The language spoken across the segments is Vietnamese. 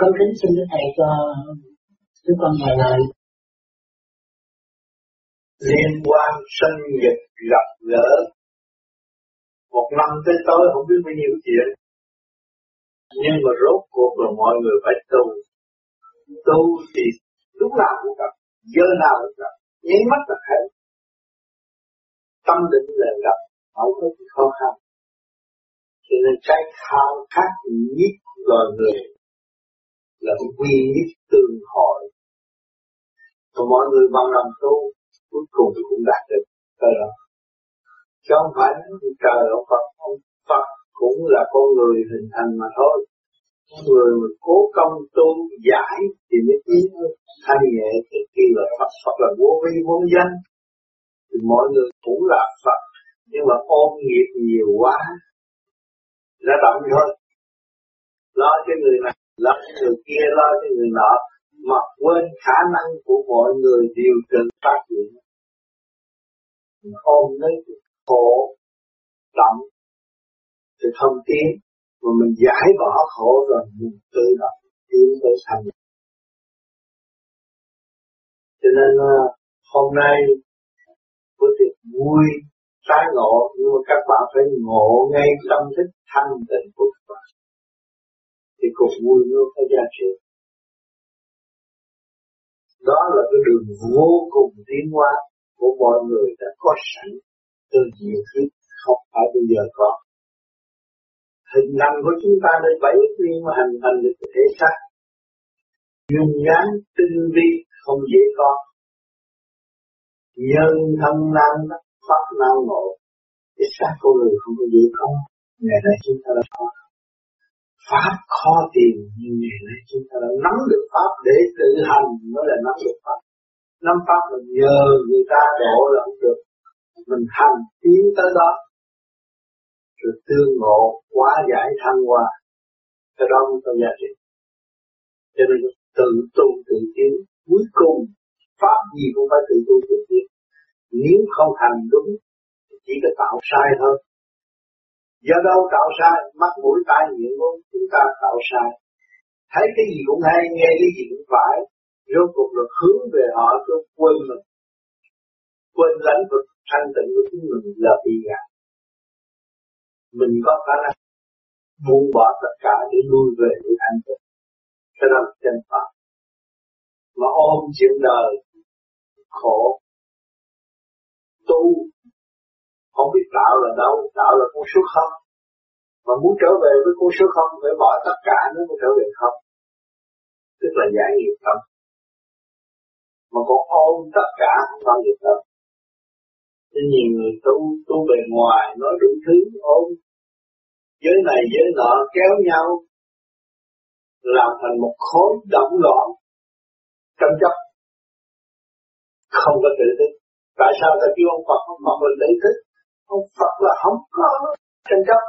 con kính xin đức thầy cho chúng con vài lời liên quan sinh nhật gặp gỡ. Một năm tới tối không biết bao nhiêu chuyện. Nhưng mà rốt cuộc là mọi người phải tu. Tu thì lúc nào cũng gặp, giờ nào cũng gặp. Nháy mắt là thấy. Tâm định là gặp, không có gì khó khăn. Cho nên cái khao khát nhất loài người là quy nhất tương hội. Và mọi người bằng lòng tu, cuối cùng cũng đạt được cái đó. Chứ không phải trời ông Phật ông Phật cũng là con người hình thành mà thôi. Con người mà cố công tu giải thì mới tiến thanh nhẹ thì khi là Phật Phật là vô vi, vô danh. Thì mọi người cũng là Phật, nhưng mà ôm nghiệp nhiều quá, ra động thôi. Lo cho người này lo cho người kia lo cho người nọ, mà quên khả năng của mọi người điều chỉnh phát triển. Ôm lấy khổ động thì không tiến, mà mình giải bỏ khổ rồi mình tự động tiến tới thành. Cho nên à, hôm nay có tiệc vui, tái ngộ, nhưng mà các bạn phải ngộ ngay tâm thức thanh tịnh của các bạn thì cuộc vui nó có giá trị đó là cái đường vô cùng tiến hóa của mọi người đã có sẵn từ nhiều thứ không phải bây giờ có. Hình năng của chúng ta đây bảy nguyên mà hình thành được cái thể xác. Dung dáng tinh vi không dễ có. Nhân thân nan pháp nam ngộ, cái xác của người không có dễ có. Ngày nay chúng ta đã có pháp khó tìm, nhưng ngày nay chúng ta đã nắm được pháp để tự hành mới là nắm được pháp. Nắm pháp là nhờ người ta đổ là không được mình hành tiến tới đó. Rồi tương ngộ quá giải thăng hoa, cái đó mới có giá trị. Cho nên tự tu tự tiến, cuối cùng pháp gì cũng phải tự tu tự tiến. Nếu không hành đúng, chỉ có tạo sai thôi do đâu tạo sai, mắt mũi tai miệng luôn chúng ta tạo sai. Thấy cái gì cũng hay, nghe cái gì cũng phải. Rốt cuộc là hướng về họ cho quên mình. Quên lãnh vực thanh tịnh của chính mình là bị gạt mình có khả năng buông bỏ tất cả để lui về với thanh tịnh cho nên chân pháp mà ôm chuyện đời, khổ, tu không biết đạo là đâu đạo là con số không. Mà muốn trở về với con số không phải bỏ tất cả nó mới trở về không. Tức là giải nghiệp tâm. Mà còn ôm tất cả không bao giờ tâm. Nên nhiều người tu, tu bề ngoài nói đủ thứ ôm. Giới này giới nọ kéo nhau Làm thành một khối động loạn Tranh chấp. Không có tự thức. Tại sao ta kêu ông Phật ông Phật là tự thức? Ông Phật là không có tranh chấp.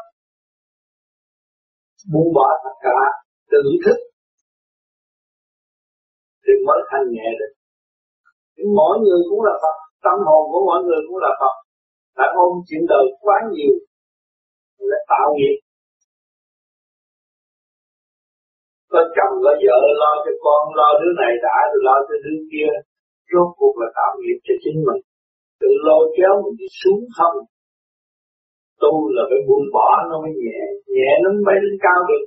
Buông bỏ tất cả tự thức thì mới thanh nhẹ được. Mỗi người cũng là Phật, tâm hồn của mọi người cũng là Phật. Đã ôm chuyện đời quá nhiều, để tạo nghiệp. Có chồng, có vợ, lo cho con, lo đứa này đã, rồi lo cho đứa kia. Rốt cuộc là tạo nghiệp cho chính mình. Tự lôi kéo mình đi xuống không tu là phải buông bỏ nó mới nhẹ. Nhẹ nó mới lên cao được.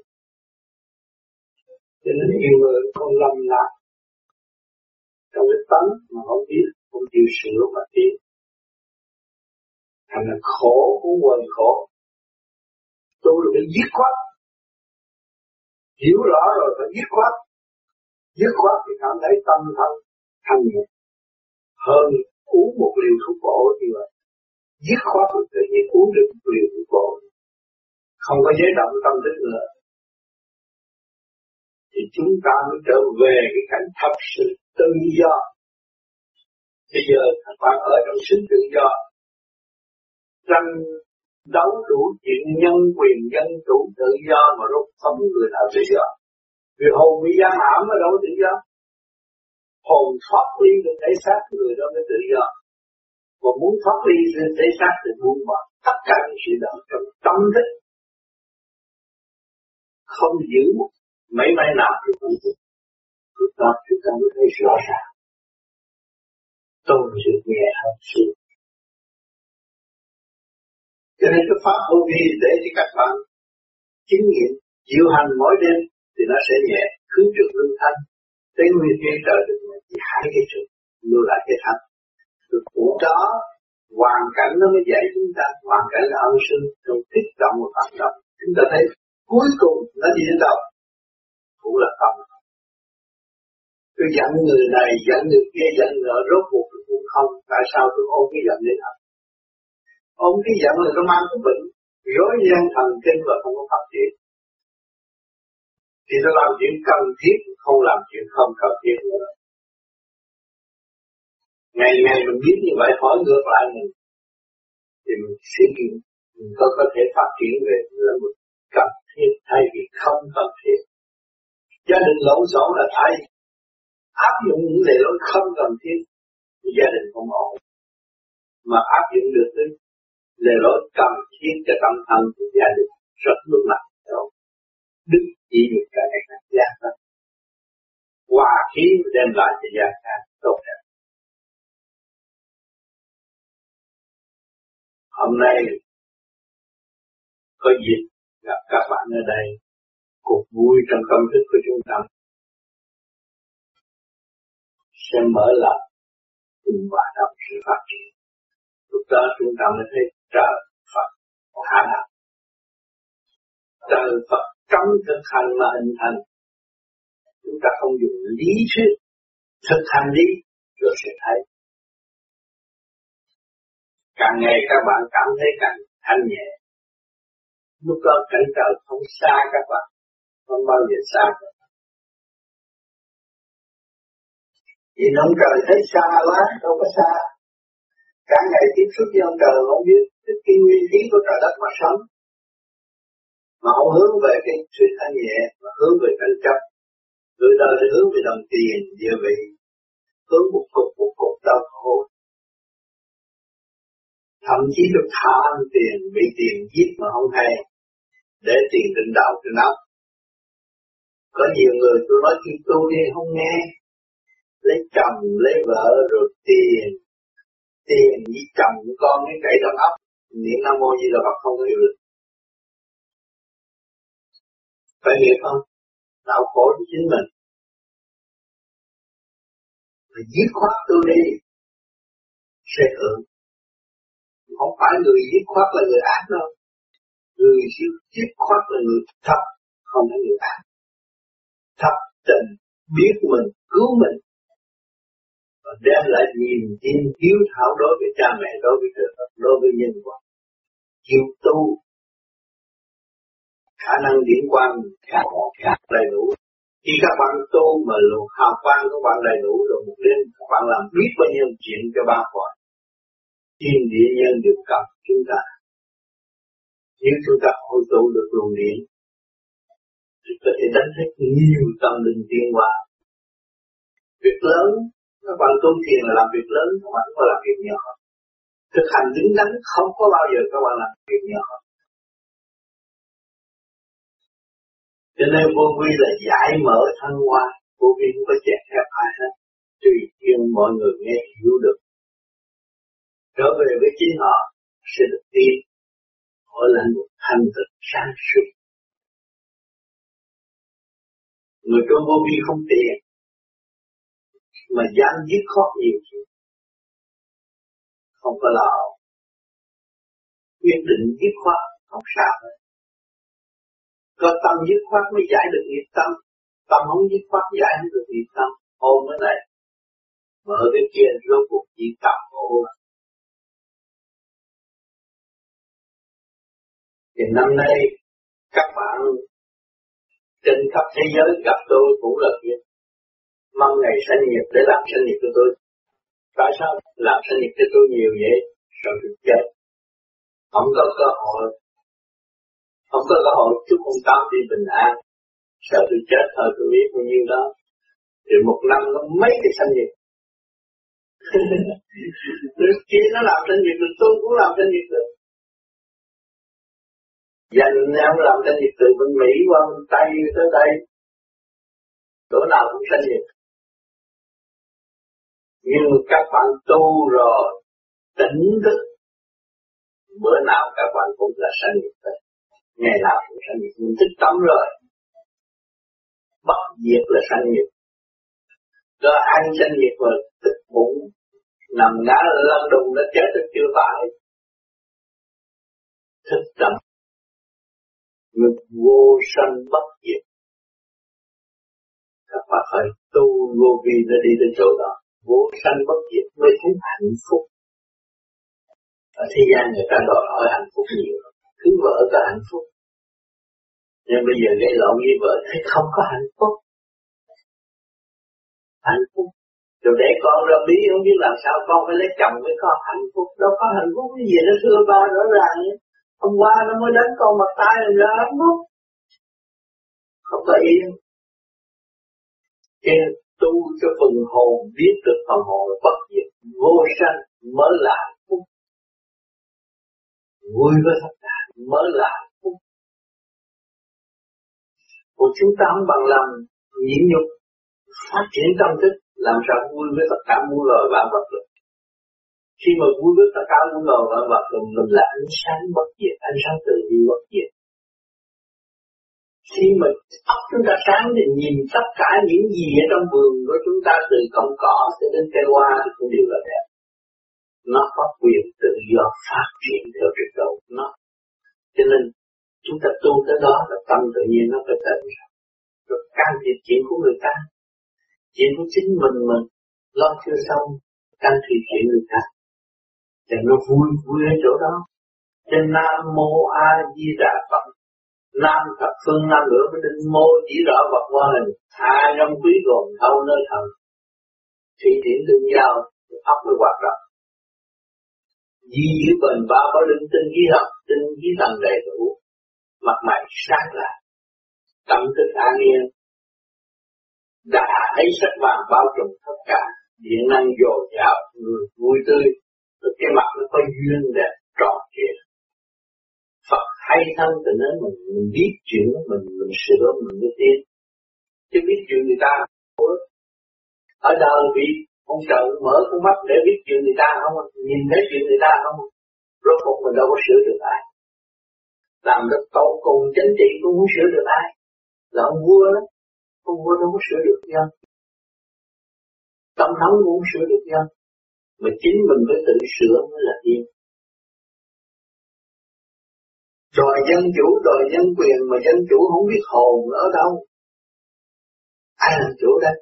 Cho nên nhiều người không lầm lạc. Trong cái tánh mà không biết, không chịu sửa mà tiến. Thành là khổ cũng quên khổ. Tu là phải dứt khoát. Hiểu rõ rồi, phải dứt khoát. Dứt khoát thì cảm thấy tâm thân thanh nhẹ hơn uống một liều thuốc bổ như vậy dứt khoát rồi tự nhiên uống được, quyền của cô không có giới động tâm thức nữa. Thì chúng ta mới trở về cái cảnh thật sự tự do. Bây giờ các bạn ở trong sự tự do. Tranh đấu đủ chuyện nhân quyền, dân chủ, tự do mà lúc không người nào tự do. Vì hồn bị giam hãm ở đâu tự do. Hồn thoát ly được thể xác người đó mới tự do và muốn thoát ly được thế xác thì buông bỏ tất cả những sự đó trong tâm thức. Không giữ mấy mấy nào cũng được, chúng ta chúng ta mới thấy rõ ràng. Tôn sự nhẹ hơn sự cho nên cái pháp vô vi để cho các bạn chứng nghiệm diệu hành mỗi đêm thì nó sẽ nhẹ hướng trực lương thanh. Tới nguyên thiên trời được chỉ hai cái trực lưu lại cái thanh được của đó hoàn cảnh nó mới dạy chúng ta, hoàn cảnh là ân sư rồi kích động và phản động. Chúng ta thấy cuối cùng nó đi đến đâu cũng là không tôi giận người này, giận người kia, giận người rốt cuộc cũng không. Tại sao tôi ôm cái giận đến hết ôm cái giận là nó mang cái bệnh, rối gian thần kinh và không có phát triển thì nó làm chuyện cần thiết, không làm chuyện không cần thiết nữa ngày ngày mình biết như vậy, hỏi ngược lại mình. Thì mình sẽ mình có có thể phát triển về là một cần thiết thay vì không cần thiết. Gia đình lộn xộn là thay. Áp dụng những lệ lối không cần thiết, thì gia đình không ổn. Mà áp dụng được cái lệ lối cần thiết cho tâm thân của gia đình rất vững mạnh đâu đức chỉ được cả ngày càng gia tăng. Hòa khí đem lại cho gia càng tốt đẹp. Hôm nay có dịp gặp các bạn ở đây, cuộc vui trong tâm thức của chúng ta sẽ mở lòng cùng hòa đồng sự phát triển. Lúc đó chúng ta mới thấy trời Phật khả năng. Trời Phật trong thực hành mà hình thành, chúng ta không dùng lý thuyết thực hành đi, rồi sẽ thấy càng ngày các bạn cảm thấy càng thanh nhẹ. Lúc đó cảnh trời không xa các bạn, không bao giờ xa các bạn. Vì ông trời thấy xa quá, đâu có xa. Cả ngày tiếp xúc với ông trời không biết cái nguyên lý của trời đất mà sống. Mà không hướng về cái sự thanh nhẹ, mà hướng về cảnh chấp. Người đời thì hướng về đồng tiền, địa vị, hướng một cục một cục đau khổ thậm chí được tham tiền, bị tiền giết mà không hay. Để tiền định đạo trên óc có nhiều người tôi nói, khi tu đi, không nghe. Lấy chồng, lấy vợ, rồi tiền. Tiền với chồng con cái cậy đầu óc. Niệm nam mô di đà Phật không hiểu được. Phải hiểu không? Đau khổ cho chính mình. Phải giết khoát tu đi. Sẽ hưởng không phải người dứt khoát là người ác đâu. Người dứt khoát là người thật, không phải người ác. Thật tình biết mình, cứu mình. Và đem lại niềm tin hiếu thảo đối với cha mẹ, đối với trời Phật, đối với nhân quả. Chịu tu, khả năng điển quan càng càng đầy đủ. Khi các bạn tu mà luồng hào quang, các bạn đầy đủ, rồi một đêm các bạn làm biết bao nhiêu chuyện cho ba cõi thiên địa nhân được cầm chúng ta nếu chúng ta hội tụ được luồng điện thì có thể đánh thức nhiều tâm linh tiến hóa. Việc lớn các bạn tu thiền là làm việc lớn các bạn không có làm việc nhỏ. Thực hành đứng đắn không có bao giờ các bạn làm việc nhỏ. Cho nên vô vi là giải mở thăng hoa, vô vi không có chèn hẹp ai hết. Tùy duyên mọi người nghe hiểu được trở về với chính họ, sẽ được tin. Họ là một thành thực sáng suốt. Người trong vô vi không tiền mà dám dứt khoát nhiều chuyện. Không có lo quyết định dứt khoát không sao hết. Có tâm dứt khoát mới giải được nghiệp tâm. Tâm không dứt khoát giải không được nghiệp tâm. Ôm mới này mở cái kia rốt cuộc chỉ tập khổ thì năm nay, các bạn trên khắp thế giới gặp tôi cũng là việc mong ngày sinh nhật để làm sinh nhật cho tôi. Tại sao làm sinh nhật cho tôi nhiều vậy? Rồi tôi chết. Không có cơ hội. Không có cơ hội, chúc ông tâm đi bình an. Sợ tôi chết thôi, tôi biết bao nhiêu đó. Thì một năm nó mấy cái sinh nhật? Đứa kia nó làm sinh nhật tôi cũng làm sinh nhật được dành nhau làm sinh nhật từ bên Mỹ qua bên Tây tới đây. Chỗ nào cũng sanh nghiệp, nhưng các bạn tu rồi tỉnh thức bữa nào các bạn cũng là sanh nghiệp, đấy ngày nào cũng sanh nghiệp, mình thích tâm rồi bất diệt là sanh nghiệp, cơ ăn sanh nghiệp mà tức bụng nằm ngã lăn đùng nó chết được chưa phải. Thức tâm ngực vô sanh bất diệt. Các bạn phải tu vô vi nó đi đến chỗ đó. Vô sanh bất diệt mới thấy hạnh phúc. Ở thế gian người ta đòi hỏi hạnh phúc nhiều cứ vợ có hạnh phúc. Nhưng bây giờ gây lộn với vợ thấy không có hạnh phúc. Hạnh phúc. Rồi để con ra bí, không biết làm sao con phải lấy chồng mới có hạnh phúc. Đâu có hạnh phúc cái gì, nó thưa ba rõ ràng hôm qua nó mới đánh con mặt tay làm ra hạnh phúc không có yên. Kêu tu cho phần hồn biết được phần hồn bất diệt, vô sanh mới là phúc. Vui với thật cả mới là phúc. Của chúng ta không bằng lòng nhịn nhục, phát triển tâm thức, làm sao vui với tất cả muôn loài vạn vật được khi mà vui với tất cao muôn loài vạn vật rồi mình là ánh sáng bất diệt, ánh sáng tự bi bất diệt. Khi mà óc chúng ta sáng thì nhìn tất cả những gì ở trong vườn của chúng ta, từ cọng cỏ cho đến cây hoa thì cũng đều là đẹp. Nó có quyền tự do phát triển theo trình độ nó. Cho nên, chúng ta tu tới đó là tâm tự nhiên nó phải tự rồi. Can thiệp chuyện của người ta. Chuyện của chính mình mình lo chưa xong, can thiệp chuyện người ta thì nó vui vui ở chỗ đó. Cho nam mô a di đà phật. Nam thập phương nam lửa với định mô chỉ rõ vật qua hình. Hai trong quý gồm thâu nơi thần. Thị điển tương giao pháp mới hoạt động. Di giữ bền ba có linh tinh khí học tinh khí thần đầy đủ. Mặt mày sáng là, tâm thức an yên đã thấy sắc vàng bao trùm tất cả. Điện năng dồi dào người vui tươi rồi cái mặt nó có duyên đẹp trọn kia Phật hay thân từ nên mình, mình biết chuyện mình mình sửa mình mới tiến chứ biết chuyện người ta ở đời bị ông trời mở con mắt để biết chuyện người ta không? Nhìn thấy chuyện người ta không? Rốt cuộc mình đâu có sửa được ai. Làm được tổ cùng chính trị cũng muốn sửa được ai. Là ông vua đó. Ông vua đâu có sửa được dân tổng thống cũng không sửa được dân mà chính mình phải tự sửa mới là yên. Đòi dân chủ, đòi dân quyền mà dân chủ không biết hồn ở đâu. Ai làm chủ đây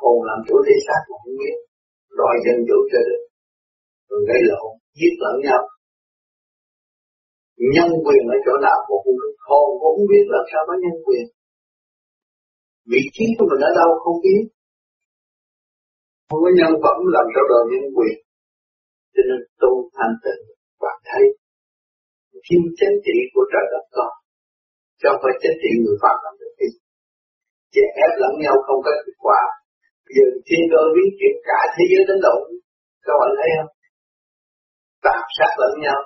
hồn làm chủ thể xác mà không biết. Đòi dân chủ cho được. Rồi gây lộn, giết lẫn nhau. Nhân quyền ở chỗ nào cũng không biết. Hồn cũng không biết làm sao có nhân quyền. Vị trí của mình ở đâu không biết. Không có nhân phẩm làm sao đòi nhân quyền cho nên tu thanh tịnh và thấy. Thiên chánh trị của trời đất có cho không phải chánh trị người phạm làm được gì chỉ ép lẫn nhau không có kết quả. Giờ thiên cơ biến chuyển cả thế giới đánh động các bạn thấy không? Tạp sát lẫn nhau.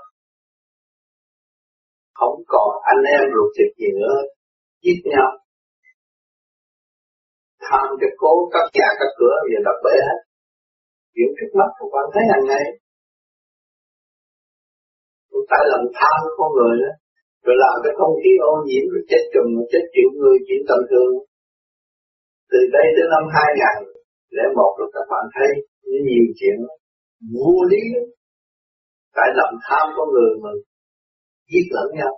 Không còn anh em ruột thịt gì nữa, giết nhau. Tham cho cố các nhà các cửa giờ đập bể hết. Chuyện trước mắt các bạn thấy hàng ngày tại làm tham con người đó. Rồi làm cái không khí ô nhiễm, rồi chết chùm chết triệu người, chuyện tầm thường. Từ đây tới năm 2000 lẽ một rồi các bạn thấy nhiều chuyện vô lý tại lòng tham con người mà giết lẫn nhau.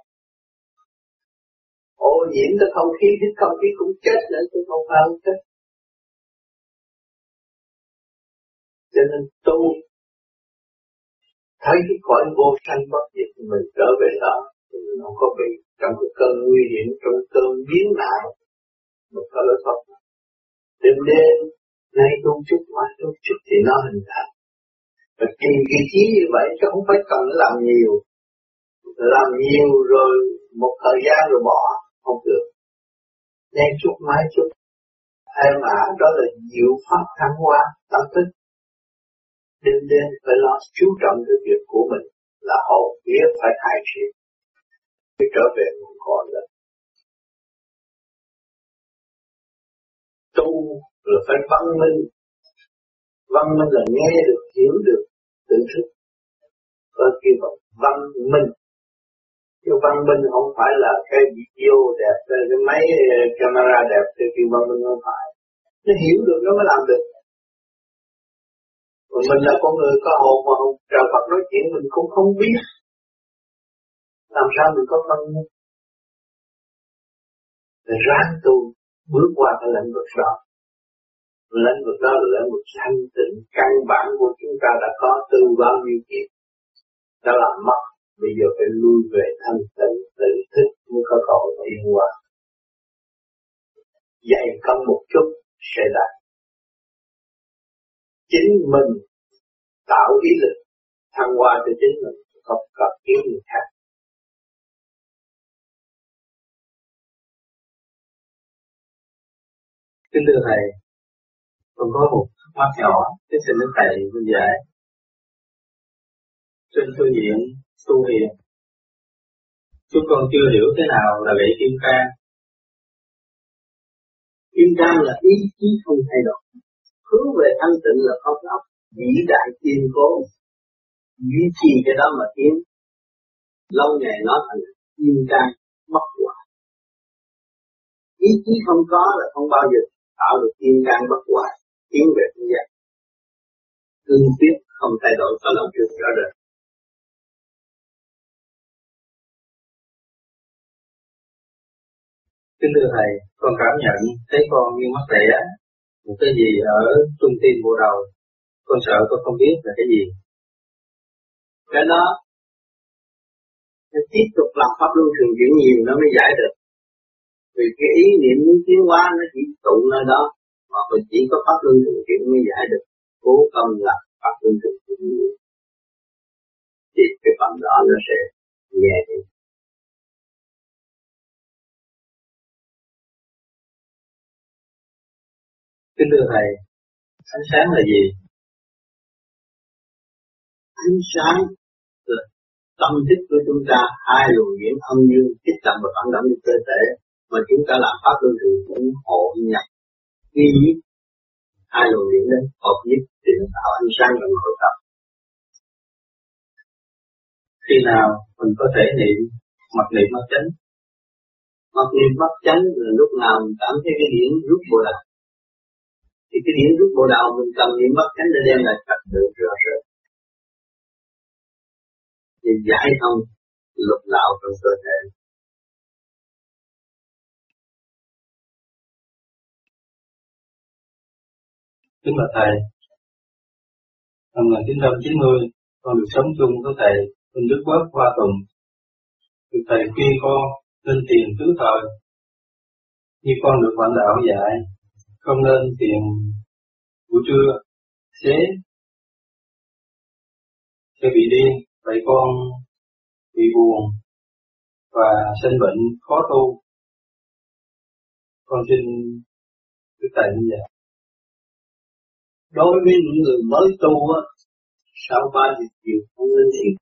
Ô nhiễm tới không khí hít không khí cũng chết nữa, chứ không phải không chết. Cho nên tu thấy cái cõi vô sanh bất diệt mình trở về đó, thì nó có bị trong cái cơn nguy hiểm, trong cơn biến nạn mình có lối thoát đêm đêm nay tu chút mai tu chút thì nó hình thành. Và kỳ kỳ trí như vậy, chứ không phải cần làm nhiều. Làm nhiều rồi một thời gian rồi bỏ, không được. Nên chút mai chút. Em à đó là diệu pháp thăng hoa tâm thức đêm đêm phải lo chú trọng cái việc của mình là hậu biết phải khai triển khi trở về nguồn cội là tu là phải văn minh. Văn minh là nghe được, hiểu được tự thức. Có kêu bằng văn minh, chứ văn minh không phải là cái video đẹp, cái máy camera đẹp cái kêu văn minh không phải, nó hiểu được, nó mới làm được mình là con người có hồn mà không trời Phật nói chuyện mình cũng không biết. Làm sao mình có phân minh ráng tu, bước qua cái lĩnh vực đó. Lĩnh vực đó là lĩnh vực thanh tịnh, căn bản của chúng ta đã có từ bao nhiêu kiếp. Đã làm mất. Bây giờ phải lui về thanh tịnh, tự thức mới có cầu yên hòa. Dạy công một chút, sẽ đạt chính mình tạo ý lực thăng hoa cho chính mình không cần kiếm người khác Kính thưa Thầy, con có một thắc mắc nhỏ, cái xin đức Thầy minh giải. Trên phương diện tu hiền, chúng con chưa hiểu thế nào là vậy kim cang. Kim cang là ý chí không thay đổi, hướng về thanh tịnh là không ốc, vĩ đại kiên cố, duy trì cái đó mà tiến, lâu ngày nó thành kim cang bất hoại. Ý chí không có là không bao giờ tạo được kim cang bất hoại. Tiến về thế gian. Cương quyết không thay đổi có lòng trường rõ rệt. Kính thưa Thầy, con cảm nhận thấy con như mắc lẻ một cái gì ở trung tim bộ đầu. Con sợ con không biết là cái gì. Cái đó, nó tiếp tục làm pháp luân thường chuyển nhiều, nó mới giải được vì cái ý niệm muốn tiến hóa nó chỉ tụ nơi đó, mà mình chỉ có pháp luân thường chuyển mới giải được cố tâm là pháp luân thường chuyển nhiều thì cái phần đó nó sẽ nhẹ đi Kính thưa Thầy, ánh sáng là gì? Ánh sáng là tâm thức của chúng ta hai luồng điển âm dương kích động và phản động cơ thể mà chúng ta làm pháp luân thường cũng hội nhập. Duy nhất hai luồng điển đó hợp nhất thì nó tạo ánh sáng trong nội tâm. Khi nào mình có thể niệm mặt niệm mắt chánh? Mặt niệm mắt chánh là lúc nào mình cảm thấy cái điển rút bộ đạo thì cái điểm rút bộ đạo mình cầm niệm mất chánh để đem lại trật tự rõ rệt thì giải thông lục đạo trong cơ thể Kính bạch Thầy, năm 1990, con được sống chung với Thầy Minh Đức Quốc Hoa Tùng. Được Thầy khuyên con nên tiền tứ thời. Như con được bạn đạo dạy, không nên tiền buổi trưa, xế, sẽ bị điên, vậy con bị buồn và sinh bệnh khó tu. Con xin Đức Thầy như vậy đối với những người mới tu á sau ba giờ chiều không nên thiền.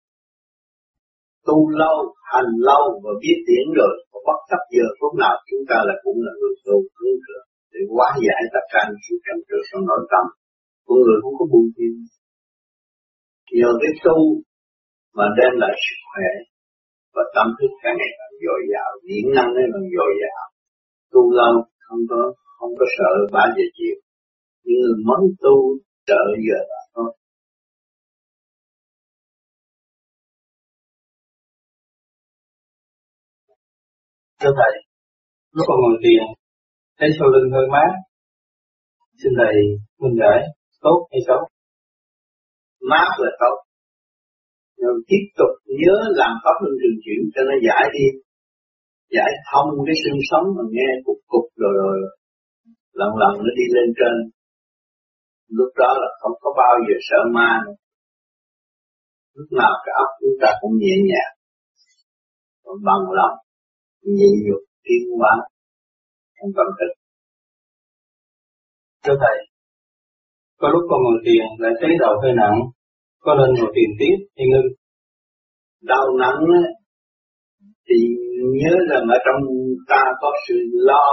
Tu lâu hành lâu và biết tiếng rồi và bất chấp giờ phút nào chúng ta là cũng là người tu hướng được để hóa giải tất cả những sự trầm trở trong nội tâm của người không có buồn phiền. Nhờ cái tu mà đem lại sức khỏe và tâm thức càng ngày càng dồi dào điển năng ấy càng dồi dào. Tu lâu không có không có sợ ba giờ chiều. Những người mới tu sợ giờ là thôi. Thưa Thầy, lúc còn ngồi thiền, thấy sau lưng hơi mát. Xin Thầy minh giải, tốt hay xấu? Mát là tốt. Rồi tiếp tục nhớ làm pháp luân trường chuyển cho nó giải đi. Giải thông cái xương sống mà nghe cục cục rồi rồi. Lần lần nó đi lên trên lúc đó là không có bao giờ sợ ma nữa. lúc nào cái óc chúng ta cũng nhẹ nhàng còn bằng lòng nhịn nhục tiến hóa trong tâm thực thưa thầy, có lúc con ngồi thiền lại thấy đầu hơi nặng, có nên ngồi thiền tiếp hay ngưng. Đau nặng thì nhớ rằng ở trong ta có sự lo,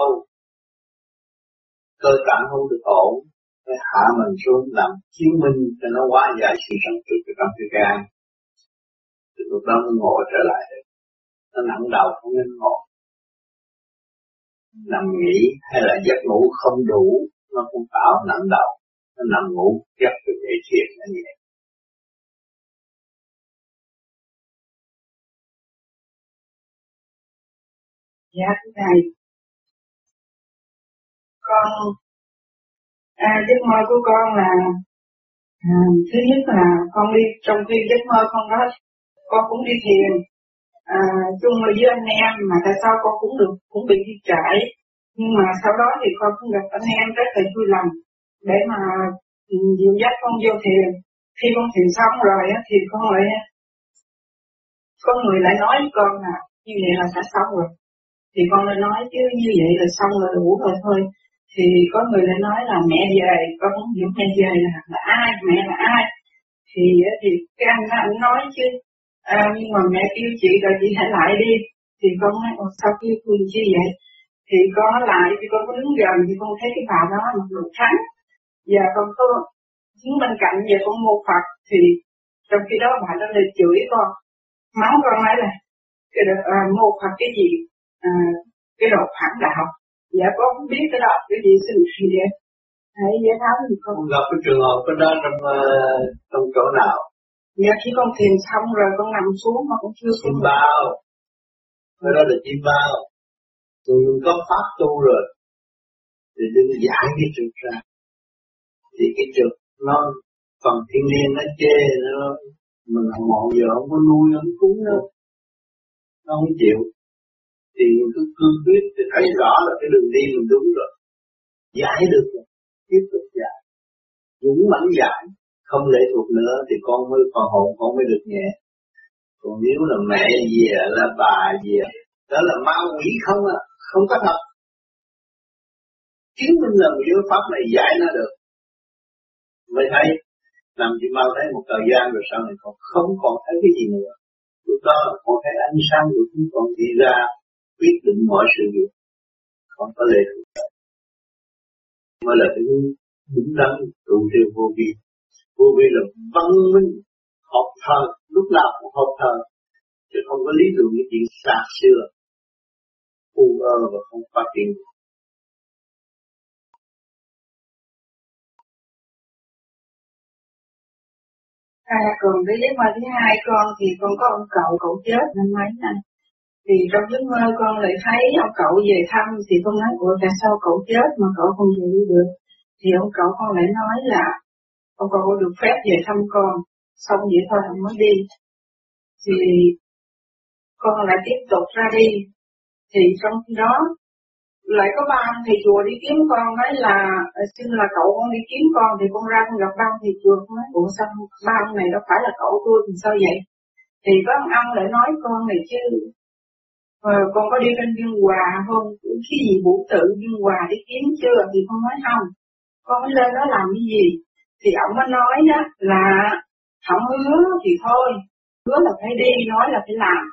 cơ tạng không được ổn, phải hạ mình xuống làm chứng minh cho nó quá giải sự sân trực trong cái gan thì lúc đó nó ngồi trở lại. Nó nặng đầu không nên ngồi nằm nghỉ hay là giấc ngủ không đủ nó cũng tạo nặng đầu nó nằm ngủ giấc được để thiền như vậy Dạ thầy. Con à, Giấc mơ của con là à, Thứ nhất là con đi Trong khi giấc mơ con đó Con cũng đi thiền à, chung với anh em mà tại sao con cũng được cũng bị đi trải. Nhưng mà sau đó thì con cũng gặp anh em rất là vui lòng. Để mà ừ, dìu dắt con vô thiền khi con thiền xong rồi thì con lại có người lại nói với con là như vậy là đã xong rồi. Thì con lại nói chứ như vậy là xong rồi đủ rồi thôi. Thì có người lại nói là mẹ về con muốn hiểu mẹ về là, là ai mẹ là ai? Thì thì cái anh anh nói chứ à, nhưng mà mẹ kêu chị rồi chị hãy lại đi. Thì con nói Ồ, sao kêu tôi chi vậy? Thì có lại thì con có đứng gần thì con thấy cái bà đó mặc đồ trắng. Và con có đứng bên cạnh giờ con mua Phật thì trong khi đó bà đó lên chửi con. Máu con nói là cái đó, à, mô Phật cái gì? À, cái đồ phản đạo. Dạ con không biết cái đó cái gì xin gì vậy? Hãy giải tháo thì con gặp cái trường hợp cái đó trong uh, trong chỗ nào? Dạ khi con thiền xong rồi con nằm xuống mà cũng chưa chim bao. Cái đó là chim bao. Tôi mình có pháp tu rồi. Thì đừng giải cái trực ra. Thì cái trực nó phần thiên nhiên nó chê nó mình một giờ không có nuôi không cúng đâu. Nó không chịu. Thì mình cứ cương quyết thì thấy rõ là cái đường đi mình đúng rồi. Giải được rồi. Tiếp tục giải. Dũng mãnh giải không lệ thuộc nữa thì con mới còn hồn con mới được nhẹ. Còn nếu là mẹ gì à, là bà gì à, đó là ma quỷ không à không có thật. Chứng minh là một pháp này giải nó được. Mới thấy, làm chỉ mau thấy một thời gian rồi sau này còn không còn thấy cái gì nữa. Lúc đó con thấy ánh sáng của chúng con đi ra, quyết định mọi sự việc. Không có lệ thuộc mới là cái đúng đắn, trụ trì vô vi vô vi là văn minh học thờ lúc nào cũng học thờ chứ không có lý tưởng những chuyện xa xưa u ơ và không phát triển. À, còn cái giấc mơ thứ hai con thì con có ông cậu cậu chết năm mấy năm thì trong giấc mơ con lại thấy ông cậu về thăm thì con nói ủa tại sao cậu chết mà cậu không về đi được? Thì ông cậu con lại nói là ông có được phép về thăm con. Xong vậy thôi không mới đi. Thì con lại tiếp tục ra đi. Thì trong khi đó lại có ba ông thầy chùa đi kiếm con. Nói là à, xin là cậu con đi kiếm con. Thì con ra con gặp ba ông thầy chùa. Con nói ủa sao ba ông này đâu phải là cậu tôi thì sao vậy? Thì có ông ông lại nói con này chứ à, con có đi lên Dương Hòa không? Cái gì vũ tự Dương Hòa đi kiếm chưa? Thì con nói không. Con mới lên đó làm cái gì? Thì ông mới nói đó là không hứa thì thôi. Hứa là phải đi, nói là phải làm.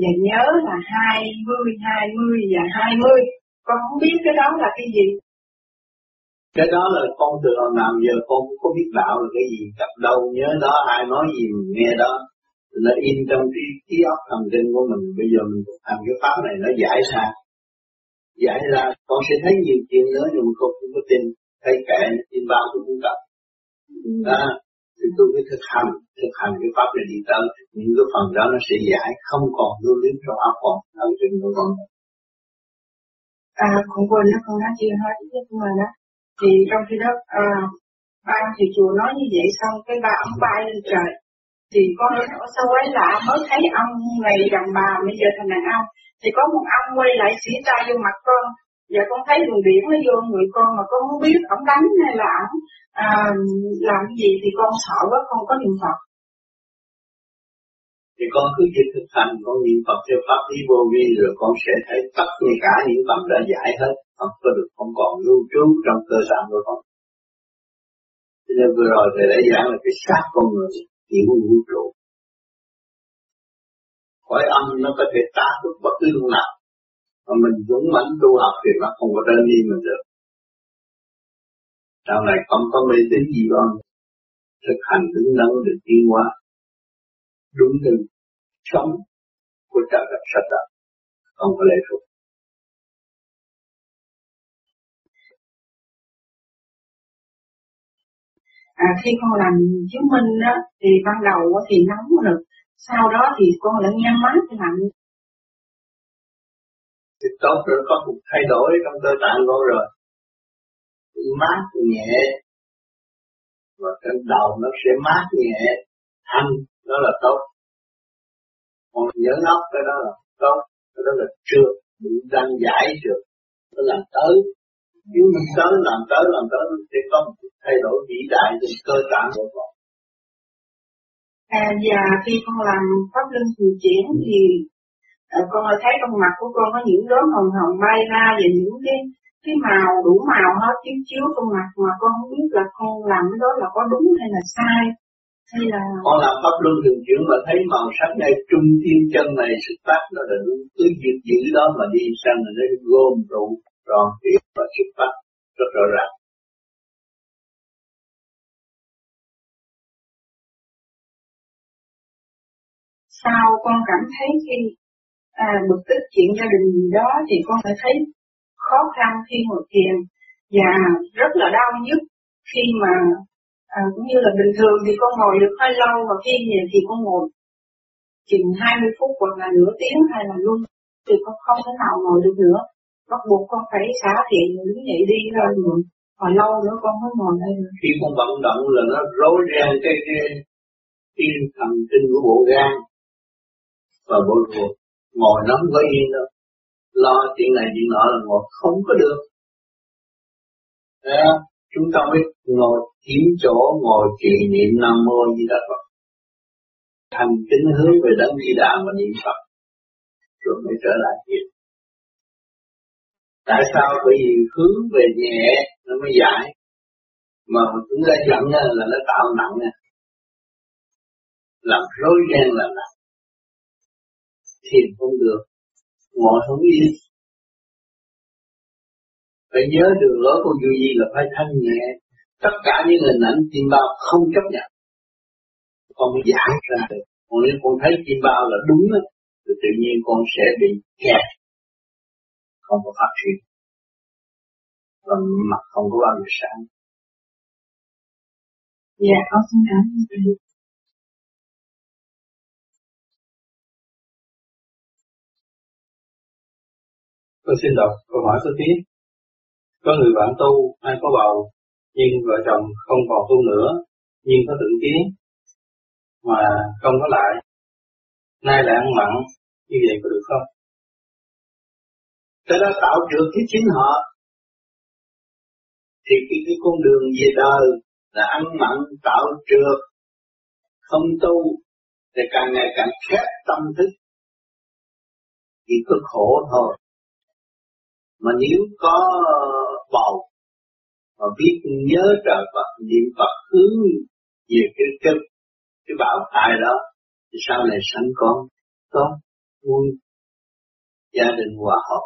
Và nhớ là hai mươi hai mươi và hai mươi. Con không biết cái đó là cái gì. Cái đó là con từ hồi nào giờ con cũng có biết đạo là cái gì. Gặp đâu nhớ đó, ai nói gì mình nghe đó. Nó in trong trí trí óc thần kinh của mình. Bây giờ mình làm cái pháp này, nó giải ra. Giải ra, con sẽ thấy nhiều chuyện nữa nhưng mà con không có tin. Thấy kệ tin bao cũng không cần đó thì tôi mới thực hành thực hành cái pháp này đi tới. Những cái phần đó nó sẽ giải không còn lưu luyến trong áo còn ở trên nội con à con quên nó con nói chưa nói tiếp mình đó thì trong khi đó à, ba thì chùa nói như vậy xong cái ba ông bay lên trời. Thì con nói sao quái lạ mới thấy ông này đàn bà bây giờ thành đàn ông. Thì có một ông quay lại chỉ tay vô mặt con và con thấy đường biển nó vô người con mà con không biết ổng đánh hay là ổng à, làm cái gì thì con sợ quá con có niệm phật. Thì con cứ việc thực hành con niệm phật theo pháp lý vô vi rồi con sẽ thấy tất cả những phần đã giải hết không có được không còn lưu trú trong cơ sở của con. Cho nên vừa rồi thầy đã giảng là cái xác con người hiểu vũ trụ. Khỏi âm nó có thể tác được bất cứ lúc nào mà mình dũng mãnh tu học thì nó không có đơn đi mình được. Sau này không có mê tín gì con thực hành đứng đắn được tiến hóa đúng như sống của trời đất sạch đạo không có lệ thuộc. À, khi con làm chứng minh đó thì ban đầu thì nóng được sau đó thì con lại nhăn mát thì lạnh thì tốt rồi có một thay đổi trong cơ tạng con rồi. Mát nhẹ. Và trên đầu nó sẽ mát nhẹ thanh đó là tốt. Còn nhớ nóc cái đó là tốt. Cái đó là chưa mình đang giải chưa nó làm tới. Nếu mình tới làm tới làm tới sẽ có một thay đổi vĩ đại trên cơ tạng của con. À, và khi con làm pháp luân thường chuyển thì à, con thấy trong mặt của con có những đốm hồng hồng bay ra và những cái cái màu đủ màu hết chiếu chiếu trong mặt mà con không biết là con làm cái đó là có đúng hay là sai hay là con làm pháp luân thường chuyển mà thấy màu sắc này trung thiên chân này xuất phát nó là đúng cứ việc giữ đó mà đi sang là nó gom trụ tròn tiếp và xuất phát rất rõ ràng. Sau con cảm thấy khi à, bực tức chuyện gia đình đó thì con phải thấy khó khăn khi ngồi thiền và rất là đau nhức khi mà à, cũng như là bình thường thì con ngồi được hơi lâu và khi về thì con ngồi chừng 20 phút hoặc là nửa tiếng hay là luôn thì con không thể nào ngồi được nữa bắt buộc con phải xả thiện đứng dậy đi thôi rồi và lâu nữa con mới ngồi đây được. khi con vận động là nó rối ren cái cái tim thần kinh của bộ gan và bộ ruột ngồi nó không có yên đâu lo chuyện này chuyện nọ là ngồi không có được. Đấy, chúng ta mới ngồi kiếm chỗ ngồi trì niệm nam mô di đà phật. Thành kính hướng về đấng di đà và niệm phật. Rồi mới trở lại thiền. Tại sao? Bởi vì hướng về nhẹ nó mới giải. Mà chúng ta giận là nó tạo nặng nè làm rối ren là nặng thiền không được. Ngồi không yên. Phải nhớ đường lối của duy gì là phải thanh nhẹ. Tất cả những hình ảnh chim bao không chấp nhận. Con mới giải ra được. Còn nếu con thấy chim bao là đúng á, thì tự nhiên con sẽ bị kẹt. Không có phát triển. Và mặt không có bao giờ sáng. Dạ con xin cảm ơn Tôi xin đọc câu hỏi số tiếp. Có người bạn tu, ai có bầu, nhưng vợ chồng không còn tu nữa, nhưng có tưởng kiến, mà không có lại. Nay lại ăn mặn, như vậy có được không? Cái đó tạo được cái chính họ. Thì cái, cái con đường về đời là ăn mặn tạo trượt, không tu, thì càng ngày càng khép tâm thức. Chỉ có khổ thôi mà nếu có bầu mà biết nhớ trời Phật, niệm Phật hướng về cái cái cái bảo tài đó, thì sau này sanh con, có vui, gia đình hòa hợp.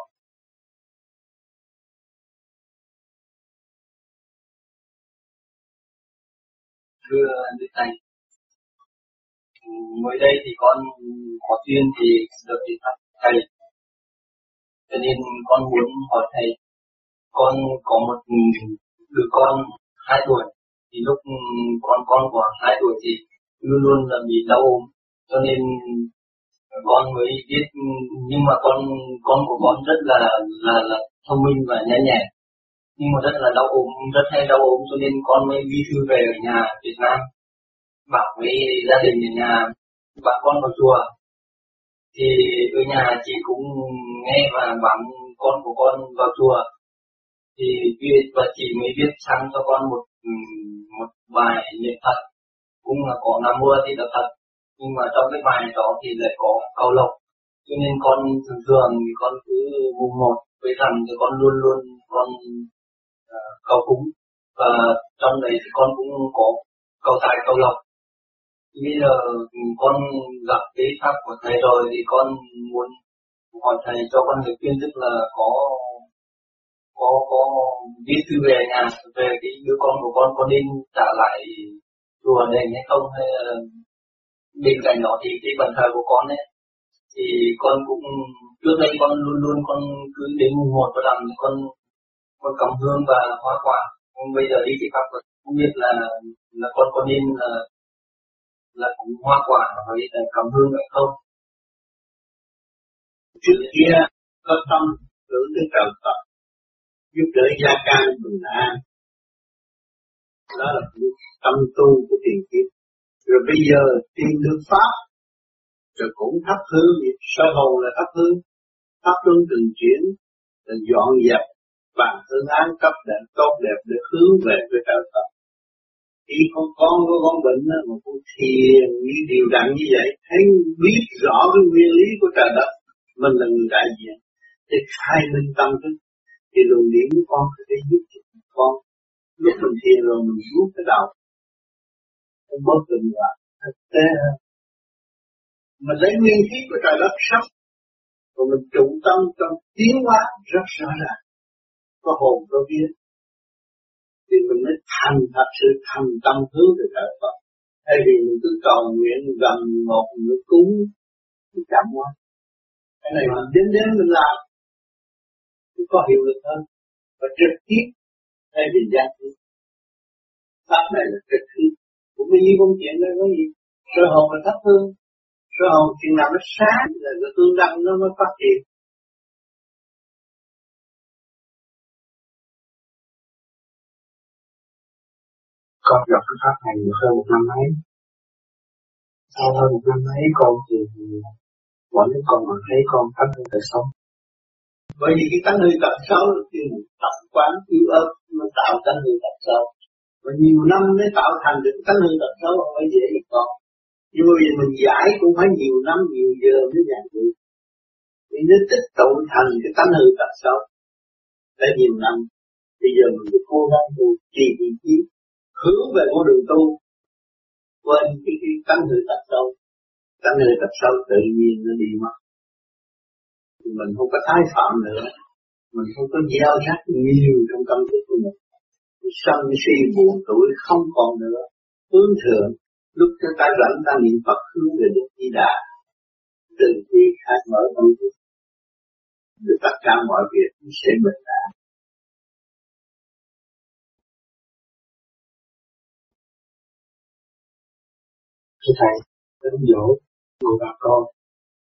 Thưa Đức Thầy, mới đây thì con có duyên thì được đi thăm thầy cho nên con muốn hỏi thầy con có một đứa con hai tuổi thì lúc con con của hai tuổi thì luôn luôn là bị đau ốm. Cho nên con mới biết nhưng mà con con của con rất là là, là thông minh và nhanh nhẹn nhưng mà rất là đau ốm rất hay đau ốm cho nên con mới đi thư về ở nhà Việt Nam bảo với gia đình ở nhà bạn con vào chùa thì ở nhà chị cũng nghe và bảo con của con vào chùa. Thì viết và chị mới viết sang cho con một một bài niệm Phật. Cũng là có nam mưa thì là thật nhưng mà trong cái bài đó thì lại có cầu lộc. Cho nên con thường thường thì con cứ mùng một với rằng thì con luôn luôn con ờ, uh, cầu cúng. Và trong đấy thì con cũng có cầu tài cầu lộc bây giờ con gặp cái pháp của thầy rồi thì con muốn hỏi thầy cho con được khuyên tức là có có có viết thư về nhà về cái đứa con của con có nên trả lại chùa này hay không? Hay là bên cạnh đó thì cái bàn thờ của con ấy, thì con cũng, trước đây con luôn luôn con cứ đến mùng một và làm con con cắm hương và hoa quả. Nhưng bây giờ đi thì pháp không biết là là con có nên là là cũng hoa quả vậy là cảm hương vậy không? Trước kia, có tâm tưởng đến trời Phật, giúp đỡ gia can bình an. Đó là tâm tu của tiền kiếp. Rồi bây giờ tìm được pháp, rồi cũng thắp hương soi hồn là thắp hương thắp hương từng chuyển, là dọn dẹp bằng hương án cấp đẹp, tốt đẹp để hướng về với trời Phật khi con con của con bệnh đó, mà con thiền như điều đặn như vậy thấy biết rõ cái nguyên lý của trời đất mình là người đại diện để khai minh tâm thức. Thì luồng điển của con có thể giúp cho con. Lúc mình thiền rồi mình rút cái đầu không bớt từng là thực tế hơn. Mình lấy nguyên khí của trời đất sắp rồi mình trụ tâm trong tiến hóa rất rõ ràng. Có hồn có biết thì mình mới thành thật sự thành tâm hướng về trời Phật. Thay vì mình cứ cầu nguyện gần một nửa cúng, thì chậm quá cái này mình đến đến mình làm, thì có hiệu lực hơn. Và trực tiếp thay vì gian tiếp pháp này là trực tiếp. Cũng như công chuyện đó, có gì? Sơ hồn là thấp hương sơ hồn chuyện nào nó sáng là cái tương đăng nó mới phát triển. Con gặp cái pháp này được hơn một năm mấy sau hơn một năm mấy con thì mỗi lúc con mà thấy con tánh hư tật xấu bởi vì cái tánh hư tật xấu thì tập quán yêu ớt, nó tạo tánh hư tật xấu. Và nhiều năm mới tạo thành được tánh hư tật xấu, không phải dễ gì con. Nhưng mà vì mình giải cũng phải nhiều năm, nhiều giờ mới giải được. Vì nó tích tụ thành cái tánh hư tật xấu. Đã nhiều năm, bây giờ mình phải cố gắng tu trì ý chí hướng về con đường tu. Quên cái, cái tâm người tập sâu. Tâm người tập sâu tự nhiên nó đi mất. Mình không có tái phạm nữa. Mình không có gieo rắc nhiều trong tâm thức của mình. Sân si buồn tuổi không còn nữa. Hướng thượng lúc chúng ta rảnh ta niệm Phật hướng về Đức Di Đà. Từ khi khai mở tâm thức tất cả mọi việc sẽ bình an. Thưa thầy đến dỗ người bà con.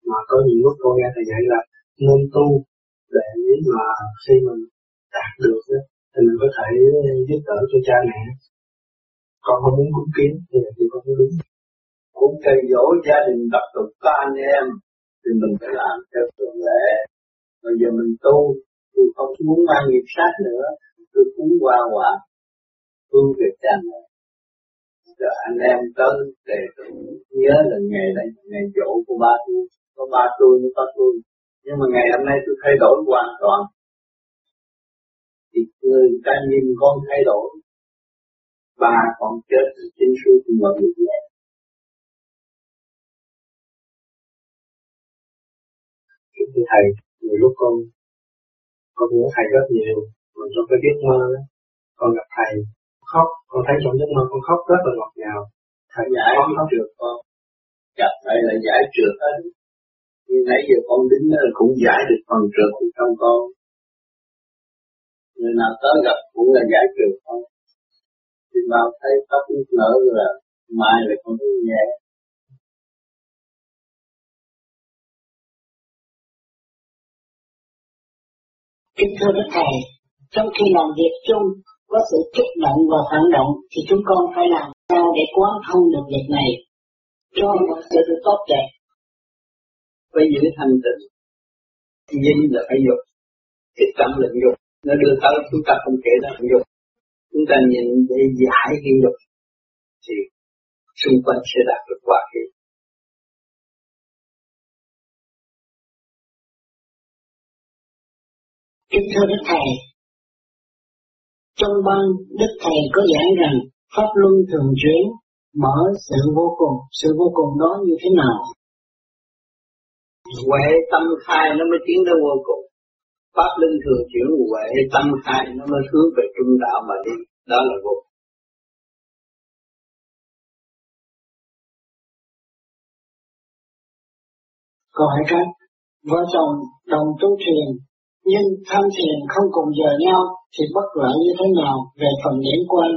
Mà có những lúc con nghe thầy dạy là nên tu để mà khi mình đạt được đó, thì mình có thể giúp đỡ cho cha mẹ. Con không muốn cúng kiến thì thì con mới đúng cũng cây dỗ gia đình tập tục có anh em thì mình phải làm theo thường lệ. Bây giờ mình tu tôi không muốn mang nghiệp sát nữa tôi cúng qua quả tu về cha mẹ rồi anh em tới để nhớ là ngày này ngày dỗ của ba tôi, có ba tôi mới ba tôi. Nhưng mà ngày hôm nay tôi thay đổi hoàn toàn. Thì người ta nhìn con thay đổi. Ba con chết thì chính suốt cũng mọi người nhẹ thưa thầy nhiều lúc con con nhớ thầy rất nhiều, mà trong cái giấc mơ con gặp thầy khóc con thấy trong giấc mơ con khóc rất là ngọt ngào. Thầy giải khóc. được con. Gặp thầy là giải trượt hết. Như nãy giờ con đứng đó cũng giải được phần trượt của trong con. Người nào tới gặp cũng là giải trượt con. Thì vào thấy tóc nở là mai là con thấy nhẹ Kính thưa các thầy, trong khi làm việc chung có sự kích động và phản động thì chúng con phải làm sao để quán thông được việc này cho mọi sự tốt đẹp. Phải giữ thanh tịnh, nhìn là phải dục, cái tâm lệnh dục, nó đưa tới chúng ta không kể là dục. Chúng ta nhìn để giải cái dục thì xung quanh sẽ đạt được quả khí. Kính thưa Đức Thầy, trong băng Đức Thầy có giảng rằng Pháp Luân thường chuyển mở sự vô cùng, sự vô cùng đó như thế nào? Huệ tâm khai nó mới tiến tới vô cùng. pháp linh thường chuyển huệ tâm khai nó mới hướng về trung đạo mà đi đó là vô câu hỏi khác vợ chồng đồng tu thiền nhưng tham thiền không cùng giờ nhau thì bất lợi như thế nào về phần điển quan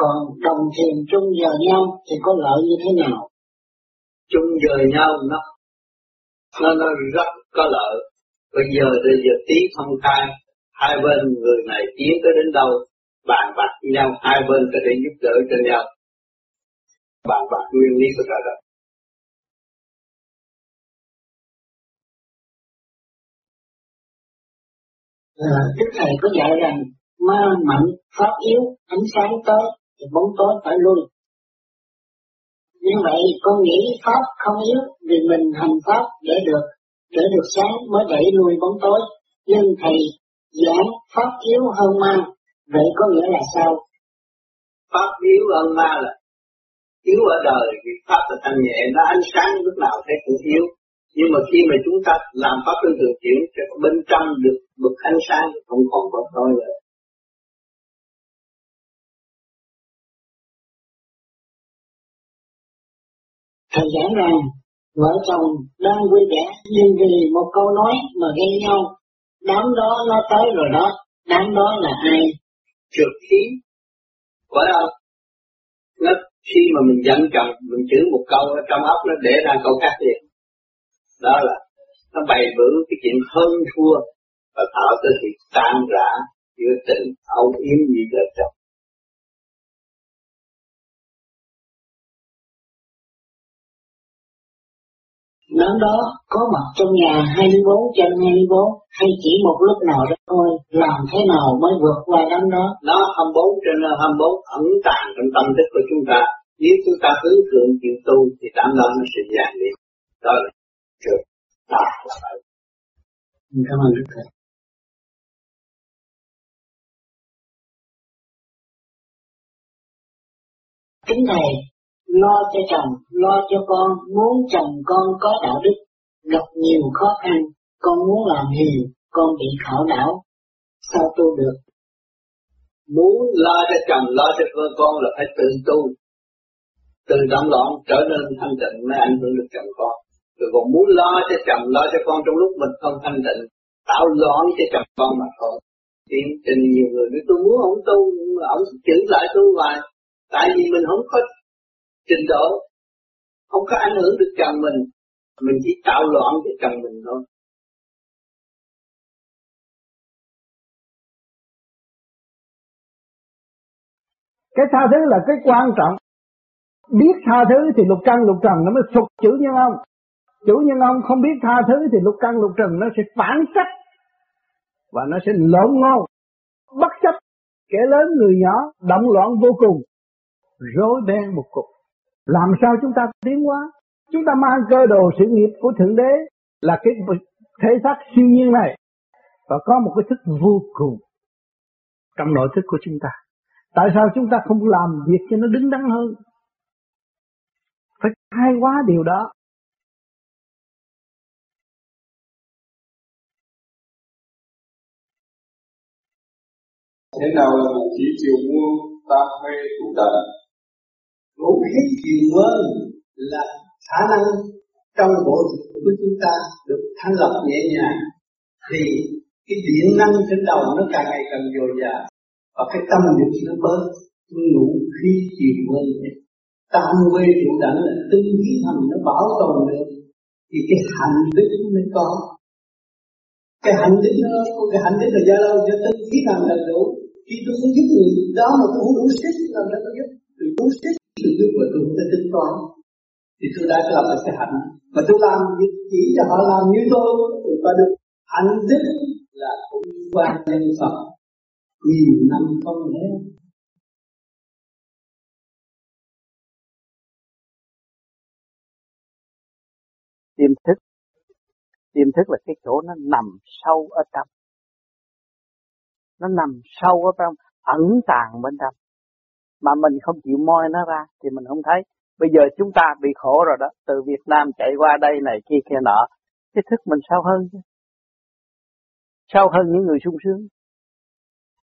còn đồng thiền chung giờ nhau thì có lợi như thế nào? Chung giờ nhau nó nó nó rất có lợi. Bây giờ bây giờ tí không khai hai bên người này tiến tới đến đâu, bàn bạc với nhau, hai bên có thể giúp đỡ cho nhau. Bàn bạc nguyên lý của trời đất Ờ, à, Đức Thầy có dạy rằng ma mạnh, pháp yếu, ánh sáng tối thì bóng tối phải lui. Như vậy con nghĩ pháp không yếu vì mình hành pháp để được để được sáng mới đẩy lui bóng tối. Nhưng thầy giảng pháp yếu hơn ma, vậy có nghĩa là sao? Pháp yếu hơn ma là yếu ở đời vì pháp là thanh nhẹ nó ánh sáng lúc nào thấy cũng yếu nhưng mà khi mà chúng ta làm pháp luân thường chuyển cho bên trong được bực ánh sáng không còn có thôi nữa Thầy giảng rằng vợ chồng đang vui vẻ nhưng vì một câu nói mà gây nhau, đám đó nó tới rồi đó, đám đó là ai? Trượt khí, phải không? Nó khi mà mình giận chồng, mình chữ một câu ở trong óc nó để ra câu khác liền. Đó là nó bày bự cái chuyện hơn thua và tạo cho sự tan rã giữa tình âu yếm như vợ chồng. Nắng đó có mặt trong nhà 24 trên 24 hay chỉ một lúc nào đó thôi, làm thế nào mới vượt qua đám đó? Nó 24 trên 24 ẩn tàng trong tâm thức của chúng ta. Nếu chúng ta hướng thượng chịu tu thì đám đó nó sẽ giảm đi. Đó là được. Đó là vậy. Cảm ơn Đức Thầy. Kính Thầy, lo cho chồng, lo cho con, muốn chồng con có đạo đức, gặp nhiều khó khăn, con muốn làm hiền, con bị khảo đảo, sao tu được? Muốn lo cho chồng, lo cho vợ con là phải tự tu, từ động loạn trở nên thanh tịnh mới ảnh hưởng được chồng con. Rồi còn muốn lo cho chồng, lo cho con trong lúc mình không thanh tịnh, tạo loạn cho chồng con mà thôi. Thì trình nhiều người nói tôi muốn ông tu, nhưng mà ông chữ lại tôi hoài. Tại vì mình không có trình độ không có ảnh hưởng được chồng mình mình chỉ tạo loạn cho chồng mình thôi cái tha thứ là cái quan trọng biết tha thứ thì lục căn lục trần nó mới sụt chữ nhân ông chủ nhân ông không biết tha thứ thì lục căn lục trần nó sẽ phản trách và nó sẽ lộn ngôn, bất chấp kẻ lớn người nhỏ, động loạn vô cùng, rối beng một cục làm sao chúng ta tiến hóa? Chúng ta mang cơ đồ sự nghiệp của Thượng Đế là cái thể xác siêu nhiên này và có một cái thức vô cùng trong nội thức của chúng ta. Tại sao chúng ta không làm việc cho nó đứng đắn hơn? Phải khai hóa điều đó. Thế nào là một chỉ chiều muôn tam mê tụ đẳng ngũ khí chiều muôn là khả năng trong bộ của chúng ta được thanh lập nhẹ nhàng, thì cái điện năng trên đầu nó càng ngày càng dồi dào, và cái tâm lực nó bớt ngũ khí chiều muôn tam quê trụ đẳng là tinh khí thần nó bảo tồn được, thì cái hạnh đức mới có. Cái hạnh đức nó cái hạnh đức là do đâu do tinh khí thần là đủ khi tôi muốn giúp người đó mà tôi không đủ sức làm sao tôi giúp tôi đủ sức tôi giúp mà tôi không thể tính toán. Thì tôi đã làm được cái hạnh. Mà tôi làm chỉ cho họ làm như tôi. Tôi có được hạnh đức là cũng quan nhân Phật. Nhiều năm không hết tiềm thức. Tiềm thức là cái chỗ nó nằm sâu ở trong nó nằm sâu ở trong, ẩn tàng bên trong. Mà mình không chịu moi nó ra thì mình không thấy. Bây giờ chúng ta bị khổ rồi đó, từ Việt Nam chạy qua đây này, kia kia nọ, cái thức mình sâu hơn chứ. Sâu hơn những người sung sướng.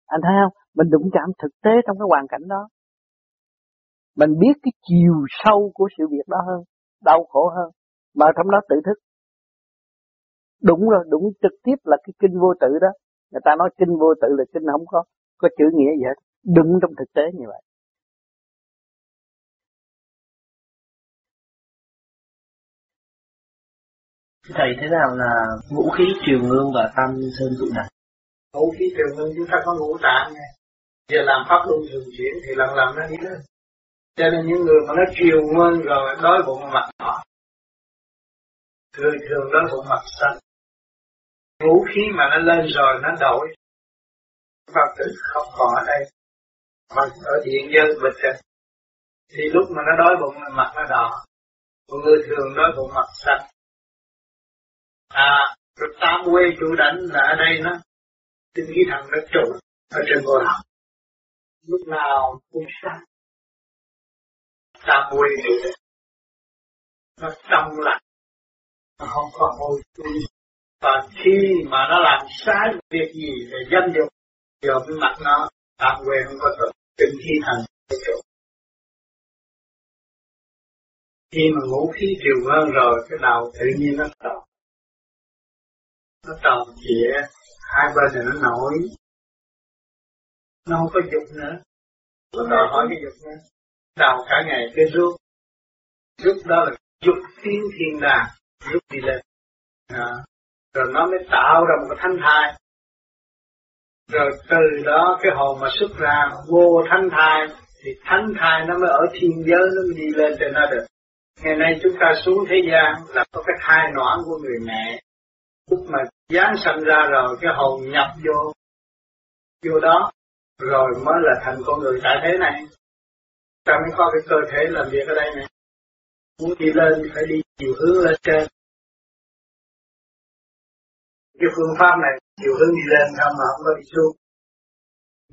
Anh thấy không? Mình đụng chạm thực tế trong cái hoàn cảnh đó. Mình biết cái chiều sâu của sự việc đó hơn, đau khổ hơn, mà trong đó tự thức. Đúng rồi, đúng trực tiếp là cái kinh vô tự đó người ta nói kinh vô tự là kinh không có có chữ nghĩa gì hết đúng trong thực tế như vậy Thầy thế nào là ngũ khí triều ngương và tam sơn tụ đẳng? Ngũ khí triều ngương chúng ta có ngũ tạng này. Giờ làm pháp luân thường chuyển thì lần lần nó đi lên. Cho nên những người mà nó triều ngương rồi đói bụng mặt đỏ. Thường thường đói bụng mặt xanh vũ khí mà nó lên rồi nó đổi. Phật tử không còn ở đây. Mà ở điện dân bịch rồi. Thì lúc mà nó đói bụng mặt nó đỏ. Một người thường đói bụng mặt sạch À, rồi tam quê chủ đánh là ở đây nó tinh khí thần nó trụ ở trên vô học. Lúc nào cũng sạch Tam quê chủ đánh. Nó trong lạnh. Nó không còn hôi tươi và khi mà nó làm sai việc gì thì danh dục, giờ cái mặt nó. Tạm quyền không có được tinh khi thành. Khi mà ngủ khí điều hơn rồi, cái đầu tự nhiên nó tròn. Nó tròn chĩa hai bên này nó nổi. Nó không có dục nữa. Nó đòi hỏi cái dục nữa đầu cả ngày cứ rút rút đó là dục tiến thiên đàng rút đi lên. À rồi nó mới tạo ra một cái thanh thai. Rồi từ đó cái hồn mà xuất ra vô thanh thai, thì thanh thai nó mới ở thiên giới, nó mới đi lên trên nó được. Ngày nay chúng ta xuống thế gian là có cái thai noãn của người mẹ. Lúc mà giáng sanh ra rồi, cái hồn nhập vô vô đó, rồi mới là thành con người tại thế này. Ta mới có cái cơ thể làm việc ở đây này. Muốn đi lên phải đi chiều hướng lên trên cái phương pháp này chiều hướng đi lên không mà không có đi xuống?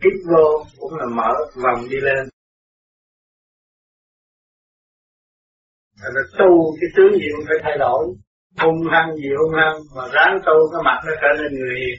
Hít vô cũng là mở vòng đi lên. Là tu cái tướng gì cũng phải thay đổi. Hung hăng gì hung hăng, mà ráng tu cái mặt nó trở nên người hiền.